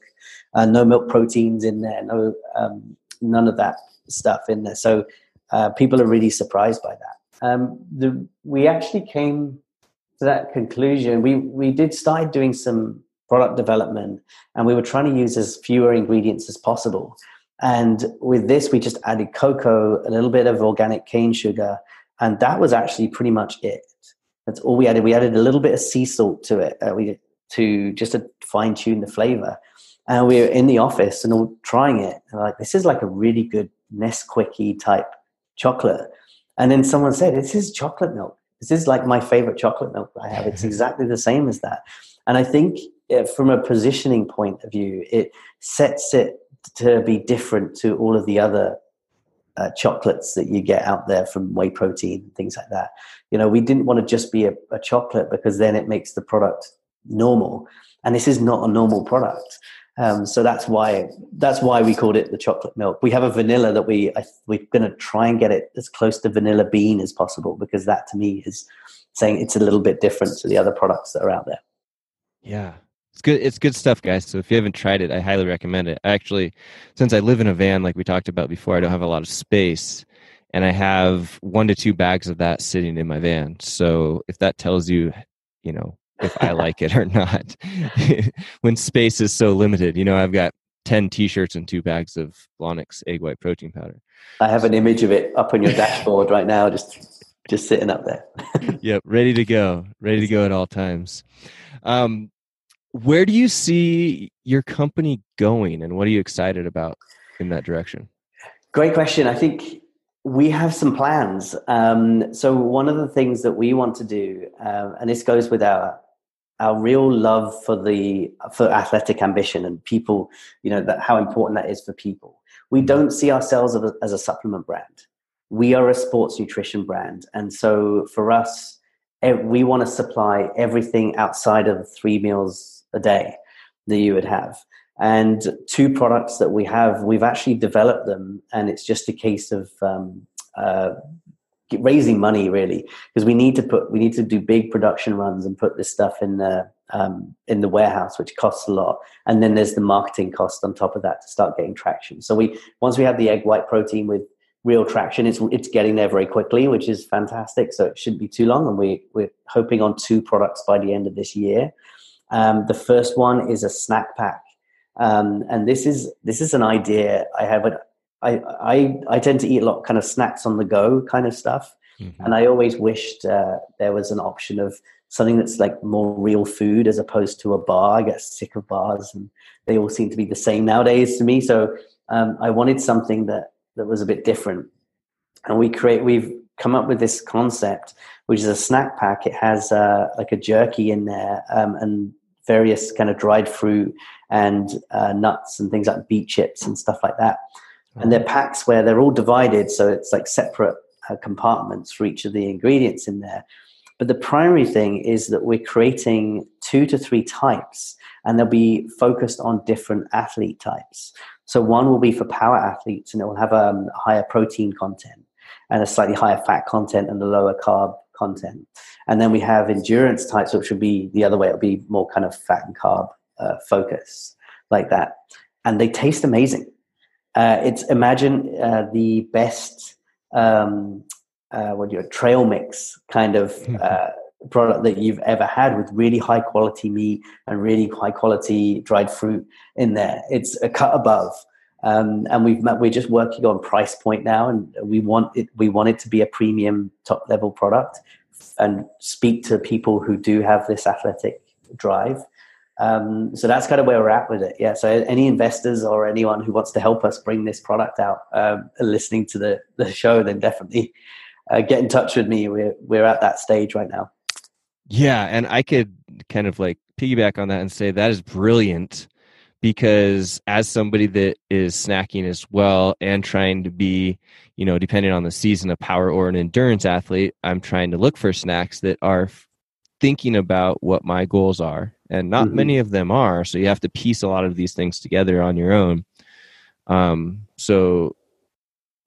[SPEAKER 2] uh, no milk proteins in there, no um, none of that stuff in there. So uh, people are really surprised by that. Um, the, we actually came to that conclusion. We we did start doing some product development, and we were trying to use as fewer ingredients as possible. And with this, we just added cocoa, a little bit of organic cane sugar, and that was actually pretty much it. That's all we added. We added a little bit of sea salt to it. Uh, we to just to fine tune the flavor. And we were in the office and all trying it. And like, this is like a really good Nesquik type chocolate. And then someone said, "This is chocolate milk. This is like my favorite chocolate milk I have. It's exactly the same as that." And I think, uh, from a positioning point of view, it sets it to be different to all of the other uh, chocolates that you get out there from whey protein and things like that. You know, we didn't want to just be a, a, chocolate because then it makes the product normal, and this is not a normal product. Um, so that's why that's why we called it the chocolate milk. We have a vanilla that we I, we're going to try and get it as close to vanilla bean as possible because that to me is saying it's a little bit different to the other products that are out there.
[SPEAKER 1] Yeah, it's good. It's good stuff, guys. So if you haven't tried it, I highly recommend it. Actually, since I live in a van, like we talked about before, I don't have a lot of space, and I have one to two bags of that sitting in my van. So if that tells you, you know, if I like it or not, when space is so limited, you know, I've got ten T-shirts and two bags of Blonyx egg white protein powder.
[SPEAKER 2] I have an image of it up on your dashboard right now, just just sitting up there.
[SPEAKER 1] yep, ready to go, ready to go at all times. Um, where do you see your company going and what are you excited about in that direction
[SPEAKER 2] great question i think we have some plans um, so one of the things that we want to do um, and this goes with our our real love for the for athletic ambition and people you know that how important that is for people. We don't see ourselves as a, as a supplement brand. We are a sports nutrition brand. And so for us we want to supply everything outside of three meals a day that you would have. And two products that we have we've actually developed them and it's just a case of um, uh, raising money really because we need to put we need to do big production runs and put this stuff in the um, in the warehouse which costs a lot. And then there's the marketing cost on top of that to start getting traction. So we once we have the egg white protein with real traction it's it's getting there very quickly which is fantastic. So it shouldn't be too long and we we're hoping on two products by the end of this year. Um, the first one is a snack pack. Um, and this is this is an idea i have I, I, I tend to eat a lot kind of snacks on the go kind of stuff. Mm-hmm. And I always wished uh, there was an option of something that's like more real food as opposed to a bar. I get sick of bars and they all seem to be the same nowadays to me. So um, I wanted something that, that was a bit different. And we create, we've come up with this concept, which is a snack pack. It has uh, like a jerky in there um, and various kind of dried fruit and uh, nuts and things like beet chips and stuff like that and they're packs where they're all divided so it's like separate uh, compartments for each of the ingredients in there. But the primary thing is that we're creating two to three types and they'll be focused on different athlete types. So one will be for power athletes and it will have um, a higher protein content and a slightly higher fat content and a lower carb content. And then we have endurance types which would be the other way. It'll be more kind of fat and carb uh, focus like that. And they taste amazing uh, it's imagine uh, the best um, uh, what you trail mix kind of hmm. uh, product that you've ever had with really high quality meat and really high quality dried fruit in there. It's a cut above. Um, and we've we're just working on price point now, and we want it. We want it to be a premium, top level product, and speak to people who do have this athletic drive. Um, so that's kind of where we're at with it. Yeah. So any investors or anyone who wants to help us bring this product out, um, listening to the, the show, then definitely uh, get in touch with me. We're, we're at that stage right now.
[SPEAKER 1] Yeah. And I could kind of like piggyback on that and say that is brilliant because as somebody that is snacking as well and trying to be, you know, depending on the season, a power or an endurance athlete, I'm trying to look for snacks that are thinking about what my goals are and not mm-hmm. many of them are so you have to piece a lot of these things together on your own. Um so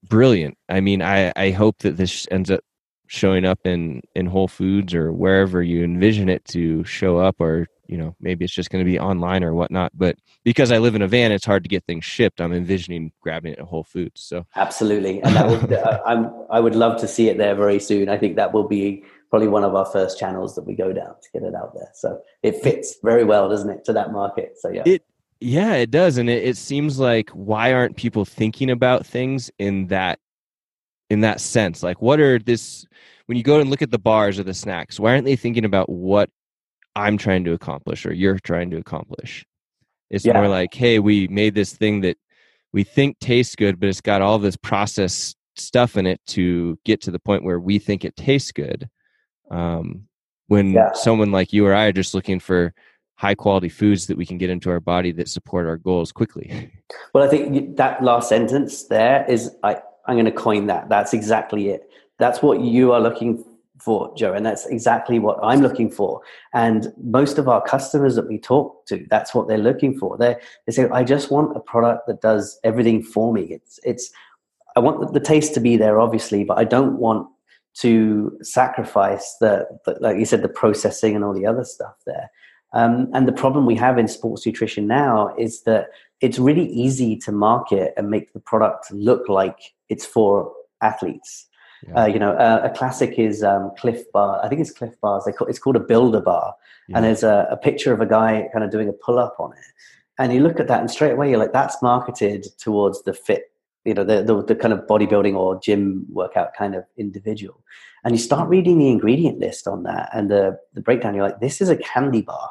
[SPEAKER 1] brilliant. I mean i i hope that this ends up showing up in in whole foods or wherever you envision it to show up or you know maybe it's just going to be online or whatnot but because i live in a van it's hard to get things shipped. I'm envisioning grabbing it at whole foods so.
[SPEAKER 2] Absolutely. And that would, uh, i'm i would love to see it there very soon. I think that will be probably one of our first channels that we go down to get it out there. So it fits very well, doesn't it, to that market? So yeah.
[SPEAKER 1] It yeah, it does. And it, it seems like why aren't people thinking about things in that in that sense? Like what are this when you go and look at the bars or the snacks, why aren't they thinking about what I'm trying to accomplish or you're trying to accomplish? It's yeah. more like, hey, we made this thing that we think tastes good, but it's got all this processed stuff in it to get to the point where we think it tastes good um, when yeah. someone like you or I are just looking for high quality foods that we can get into our body that support our goals quickly.
[SPEAKER 2] Well, I think that last sentence there is I, I'm going to coin that. That's exactly it. That's what you are looking for, Joe, and that's exactly what I'm looking for. And most of our customers that we talk to, that's what they're looking for. They they say, I just want a product that does everything for me. It's it's I want the taste to be there, obviously, but I don't want to sacrifice the, the, like you said, the processing and all the other stuff there. Um, and the problem we have in sports nutrition now is that it's really easy to market and make the product look like it's for athletes. Yeah. Uh, you know, uh, a classic is um, Clif Bar. I think it's Cliff Bars. They call, it's called a Builder Bar, yeah. and there's a, a, picture of a guy kind of doing a pull up on it. And you look at that, and straight away you're like, that's marketed towards the fit you know the, the, the kind of bodybuilding or gym workout kind of individual. And you start reading the ingredient list on that and the the breakdown you're like this is a candy bar.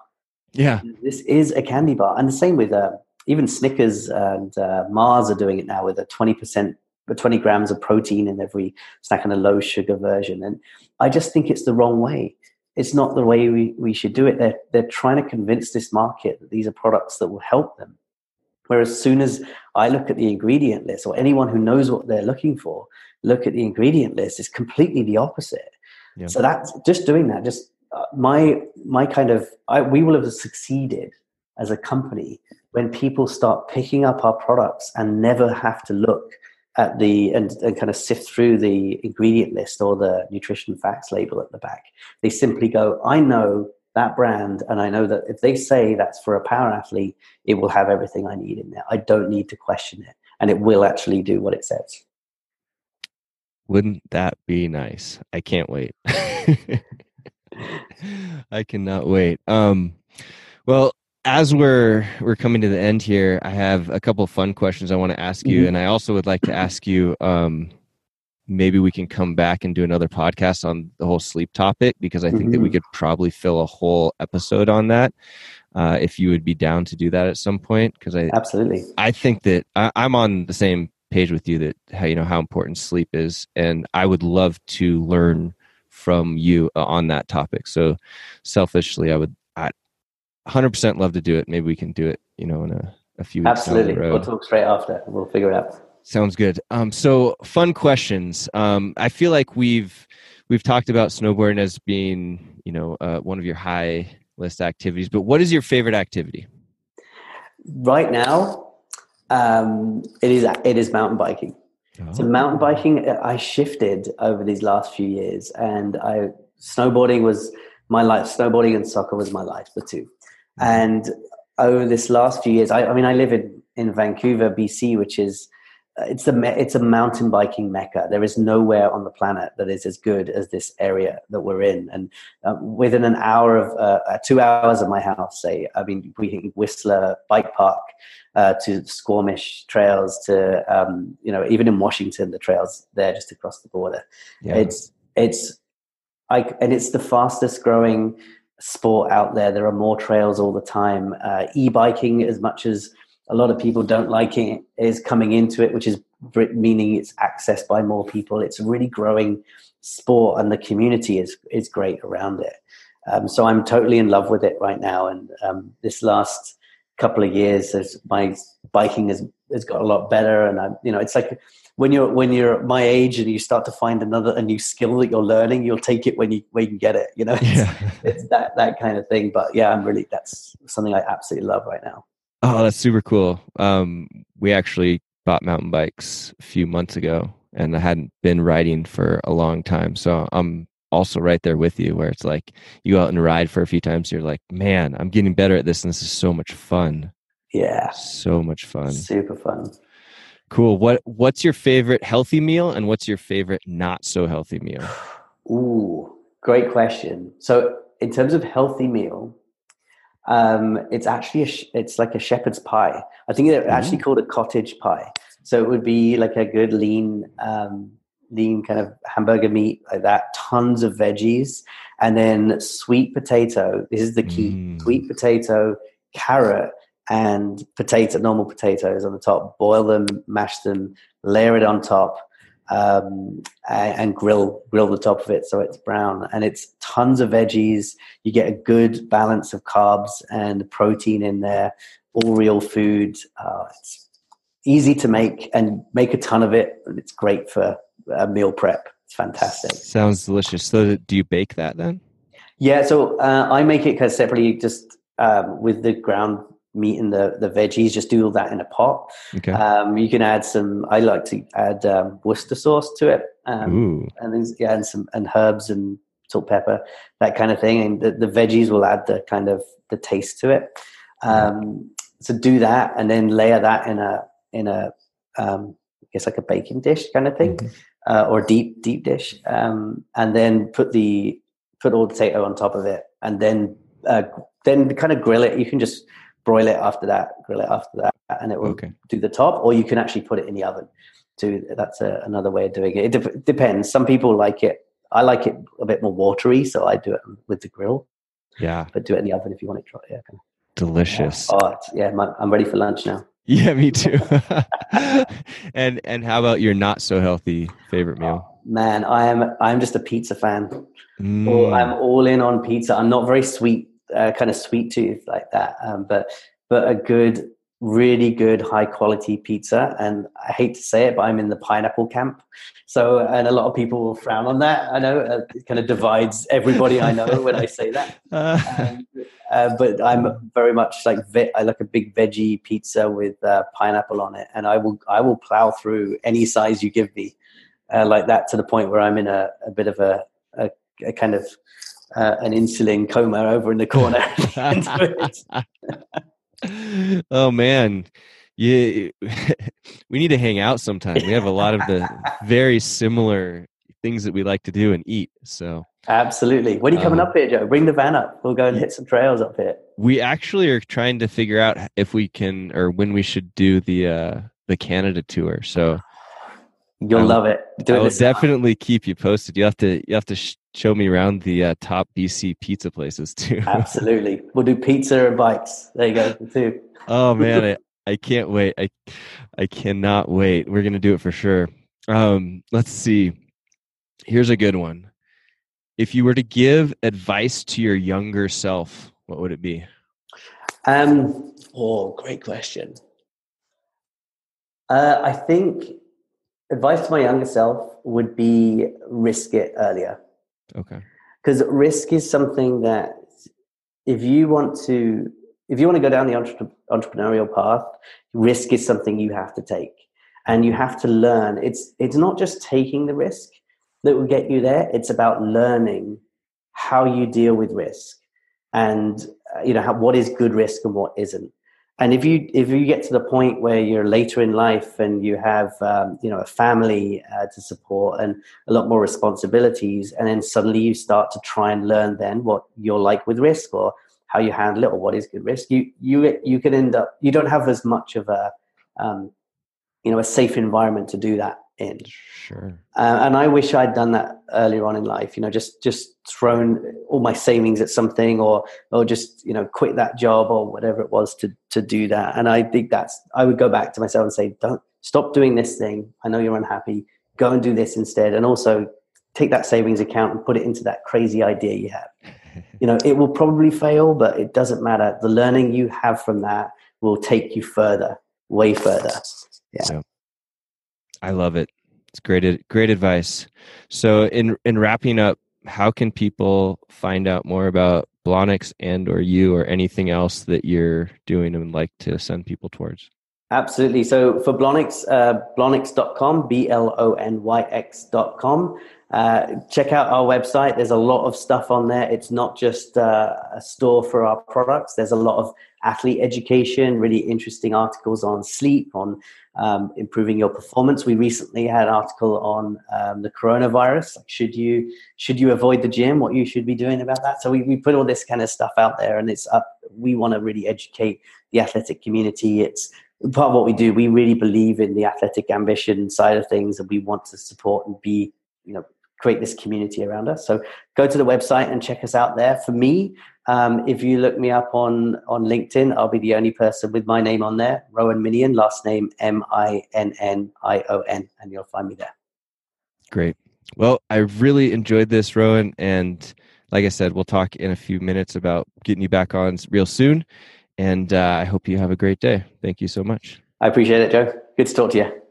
[SPEAKER 1] Yeah.
[SPEAKER 2] This is a candy bar. And the same with uh, even snickers and uh, mars are doing it now with a 20% 20 grams of protein in every snack and a low sugar version. And i just think it's the wrong way. It's not the way we, we should do it. They're, they're trying to convince this market that these are products that will help them. Whereas as soon as I look at the ingredient list, or anyone who knows what they're looking for, look at the ingredient list, it's completely the opposite. Yeah. So that's just doing that. Just uh, my my kind of I, we will have succeeded as a company when people start picking up our products and never have to look at the and, and kind of sift through the ingredient list or the nutrition facts label at the back. They simply go, I know that brand, and I know that if they say that's for a power athlete, it will have everything I need in there. I don't need to question it, and it will actually do what it says.
[SPEAKER 1] Wouldn't that be nice? I can't wait. I cannot wait. Um, well, as we're we're coming to the end here, I have a couple fun questions I want to ask you, mm-hmm. and I also would like to ask you. Um, maybe we can come back and do another podcast on the whole sleep topic because I think mm-hmm. that we mm-hmm. could probably fill a whole episode on that. Uh, if you would be down to do that at some point, because I
[SPEAKER 2] absolutely
[SPEAKER 1] I think that I, I'm on the same page with you that how you know how important sleep is, and I would love to learn from you uh, on that topic. So selfishly, I would 100% love to do it. Maybe we can do it, you know, in a, a few
[SPEAKER 2] weeks. Absolutely. We'll talk straight after. We'll figure it out.
[SPEAKER 1] Sounds good. Um, so fun questions. Um, I feel like we've we've talked about snowboarding as being, you know, uh, one of your high list activities. But what is your favorite activity?
[SPEAKER 2] Right now, um, it is it is mountain biking. Oh. So mountain biking, I shifted over these last few years, and I snowboarding was my life. Snowboarding and soccer was my life, the two. And over this last few years, I, I mean, I live in, in Vancouver, BC, which is uh, it's a it's a mountain biking mecca. There is nowhere on the planet that is as good as this area that we're in. And uh, within an hour of uh, uh two hours of my house, say, I mean, we Whistler Bike Park uh, to Squamish trails to um, you know even in Washington, the trails there just across the border. Yeah. It's it's I, and it's the fastest growing sport out there. There are more trails all the time. Uh, e-biking, as much as a lot of people don't like it, is coming into it, which is meaning it's accessed by more people. It's a really growing sport, and the community is is great around it. Um, so I'm totally in love with it right now. And um, this last couple of years, as my biking has has got a lot better, and I, you know, it's like when you're when you're my age and you start to find another a new skill that you're learning, you'll take it when you when you can get it. You know, it's, yeah. it's that that kind of thing. But yeah, I'm really that's something I absolutely love right now.
[SPEAKER 1] Oh, that's super cool. Um, we actually bought mountain bikes a few months ago, and I hadn't been riding for a long time, so I'm also right there with you where it's like you go out and ride for a few times you're like man i'm getting better at this and this is so much fun
[SPEAKER 2] yeah
[SPEAKER 1] so much fun
[SPEAKER 2] super fun
[SPEAKER 1] Cool. What What's your favorite healthy meal, and what's your favorite not so healthy meal?
[SPEAKER 2] Ooh, great question. So, in terms of healthy meal, um, it's actually a, it's like a shepherd's pie. I think it's actually mm. called a cottage pie. So it would be like a good lean, um, lean kind of hamburger meat like that. Tons of veggies, and then sweet potato. This is the key: mm. sweet potato, carrot, and potato, normal potatoes on the top. Boil them, mash them, layer it on top, um, and, grill grill the top of it so it's brown. And it's tons of veggies. You get a good balance of carbs and protein in there. All real food. Uh, it's easy to make and make a ton of it. It's great for a meal prep. It's fantastic.
[SPEAKER 1] Sounds delicious. So, do you bake that then?
[SPEAKER 2] Yeah, so uh, I make it separately, just um, with the ground meat and the, the veggies. Just do all that in a pot. Okay. Um, you can add some. I like to add um, Worcester sauce to it, um, and then yeah, and some and herbs and salt, pepper, that kind of thing. And the, the veggies will add the kind of the taste to it. Um, so do that, and then layer that in a in a um, I guess like a baking dish kind of thing, mm-hmm. uh, or deep deep dish, um, and then put the put all the potato on top of it, and then uh, then kind of grill it. You can just broil it after that, grill it after that, and it will okay. do the top. Or you can actually put it in the oven. To That's a, another way of doing it. It de- depends. Some people like it. I like it a bit more watery, so I do it with the grill.
[SPEAKER 1] Yeah,
[SPEAKER 2] but do it in the oven if you want it. Try. Yeah,
[SPEAKER 1] delicious.
[SPEAKER 2] Yeah. Oh, yeah. I'm ready for lunch now.
[SPEAKER 1] Yeah, me too. and and how about your not so healthy favorite meal?
[SPEAKER 2] man, I am I'm just a pizza fan.
[SPEAKER 1] Mm.
[SPEAKER 2] Or I'm all in on pizza. I'm not very sweet, uh, kind of sweet tooth like that. Um, but but a good, really good, high quality pizza. And I hate to say it, but I'm in the pineapple camp. So and a lot of people will frown on that. I know uh, it kind of divides everybody I know when I say that. Um, uh, but I'm very much like ve- I like a big veggie pizza with uh, pineapple on it, and I will I will plow through any size you give me uh, like that to the point where I'm in a, a bit of a, a, a kind of uh, an insulin coma over in the corner.
[SPEAKER 1] oh man, yeah, we need to hang out sometime. We have a lot of the very similar things that we like to do and eat. So
[SPEAKER 2] absolutely. When are you coming um, up here, Joe? Bring the van up. We'll go and hit some trails up here.
[SPEAKER 1] We actually are trying to figure out if we can or when we should do the uh the Canada tour. So
[SPEAKER 2] You'll I love it.
[SPEAKER 1] Do I will definitely keep you posted. You have to you have to sh- show me around the uh, top BC pizza places too.
[SPEAKER 2] Absolutely, we'll do pizza and bikes. There you go too.
[SPEAKER 1] oh man, I, I can't wait. I I cannot wait. We're gonna do it for sure. Um, let's see. Here's a good one. If you were to give advice to your younger self, what would it be?
[SPEAKER 2] Um. Oh, great question. Uh, I think advice to my younger self would be risk it earlier.
[SPEAKER 1] Okay.
[SPEAKER 2] Because risk is something that if you want to if you want to go down the entre- entrepreneurial path, risk is something you have to take. And you have to learn. It's it's not just taking the risk that will get you there. It's about learning how you deal with risk and uh, you know how, what is good risk and what isn't and if you if you get to the point where you're later in life and you have um, you know a family uh, to support and a lot more responsibilities and then suddenly you start to try and learn then what you're like with risk or how you handle it or what is good risk you you you can end up you don't have as much of a um, you know a safe environment to do that in.
[SPEAKER 1] Sure.
[SPEAKER 2] Uh, and I wish I'd done that earlier on in life. You know, just just thrown all my savings at something, or or just you know quit that job or whatever it was to to do that. And I think that's I would go back to myself and say, don't stop doing this thing. I know you're unhappy. Go and do this instead. And also take that savings account and put it into that crazy idea you have. you know, it will probably fail, but it doesn't matter. The learning you have from that will take you further, way further. Yeah. So
[SPEAKER 1] I love it. It's great, great advice. So, in in wrapping up, how can people find out more about Blonyx and or you or anything else that you're doing and like to send people towards?
[SPEAKER 2] Absolutely. So for Blonyx, uh, blonyx.com, B L O N Y X.com. Uh, check out our website. There's a lot of stuff on there. It's not just uh, a store for our products. There's a lot of athlete education, really interesting articles on sleep, on um, improving your performance. We recently had an article on um, the coronavirus. Should you should you avoid the gym? What you should be doing about that? So we, we put all this kind of stuff out there, and it's up. We want to really educate the athletic community. It's part of what we do. We really believe in the athletic ambition side of things, and we want to support and be you know create this community around us. So go to the website and check us out there. For me, um, if you look me up on, on LinkedIn, I'll be the only person with my name on there, Rowan Minnion, last name M I N N I O N, and you'll find me there.
[SPEAKER 1] Great. Well, I really enjoyed this, Rowan. And like I said, we'll talk in a few minutes about getting you back on real soon. And uh, I hope you have a great day. Thank you so much.
[SPEAKER 2] I appreciate it, Joe. Good to talk to you.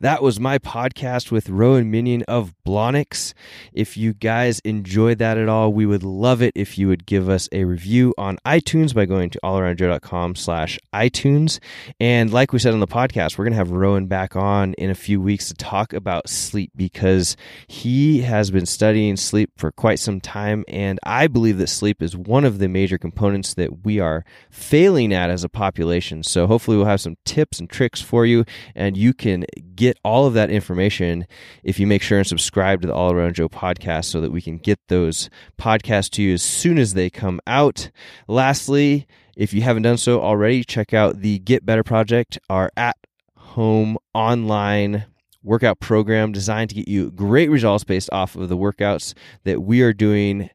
[SPEAKER 1] That was my podcast with Rowan Minnion of Blonyx. If you guys enjoyed that at all, we would love it if you would give us a review on iTunes by going to allaroundjoe.com slash iTunes. And like we said on the podcast, we're going to have Rowan back on in a few weeks to talk about sleep because he has been studying sleep for quite some time. And I believe that sleep is one of the major components that we are failing at as a population. So hopefully we'll have some tips and tricks for you and you can get all of that information if you make sure and subscribe to the All Around Joe podcast so that we can get those podcasts to you as soon as they come out. Lastly, if you haven't done so already, check out the Get Better Project, our at home online workout program designed to get you great results based off of the workouts that we are doing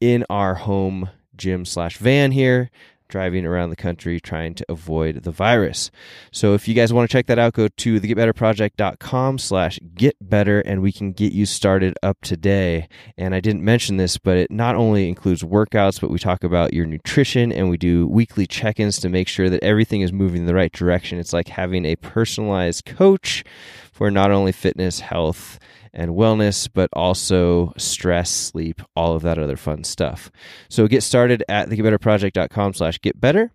[SPEAKER 1] in our home gym slash van here driving around the country trying to avoid the virus. So if you guys want to check that out, go to thegetbetterproject.com slash get better and we can get you started up today. And I didn't mention this, but it not only includes workouts, but we talk about your nutrition and we do weekly check-ins to make sure that everything is moving in the right direction. It's like having a personalized coach for not only fitness, health, and wellness, but also stress, sleep, all of that other fun stuff. So get started at thegetbetterproject.com slash get better,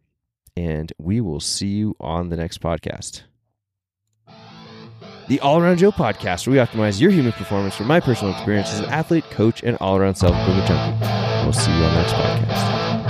[SPEAKER 1] and we will see you on the next podcast. The All Around Joe podcast, where we optimize your human performance from my personal experience as an athlete, coach, and all around self improvement junkie. We'll see you on the next podcast.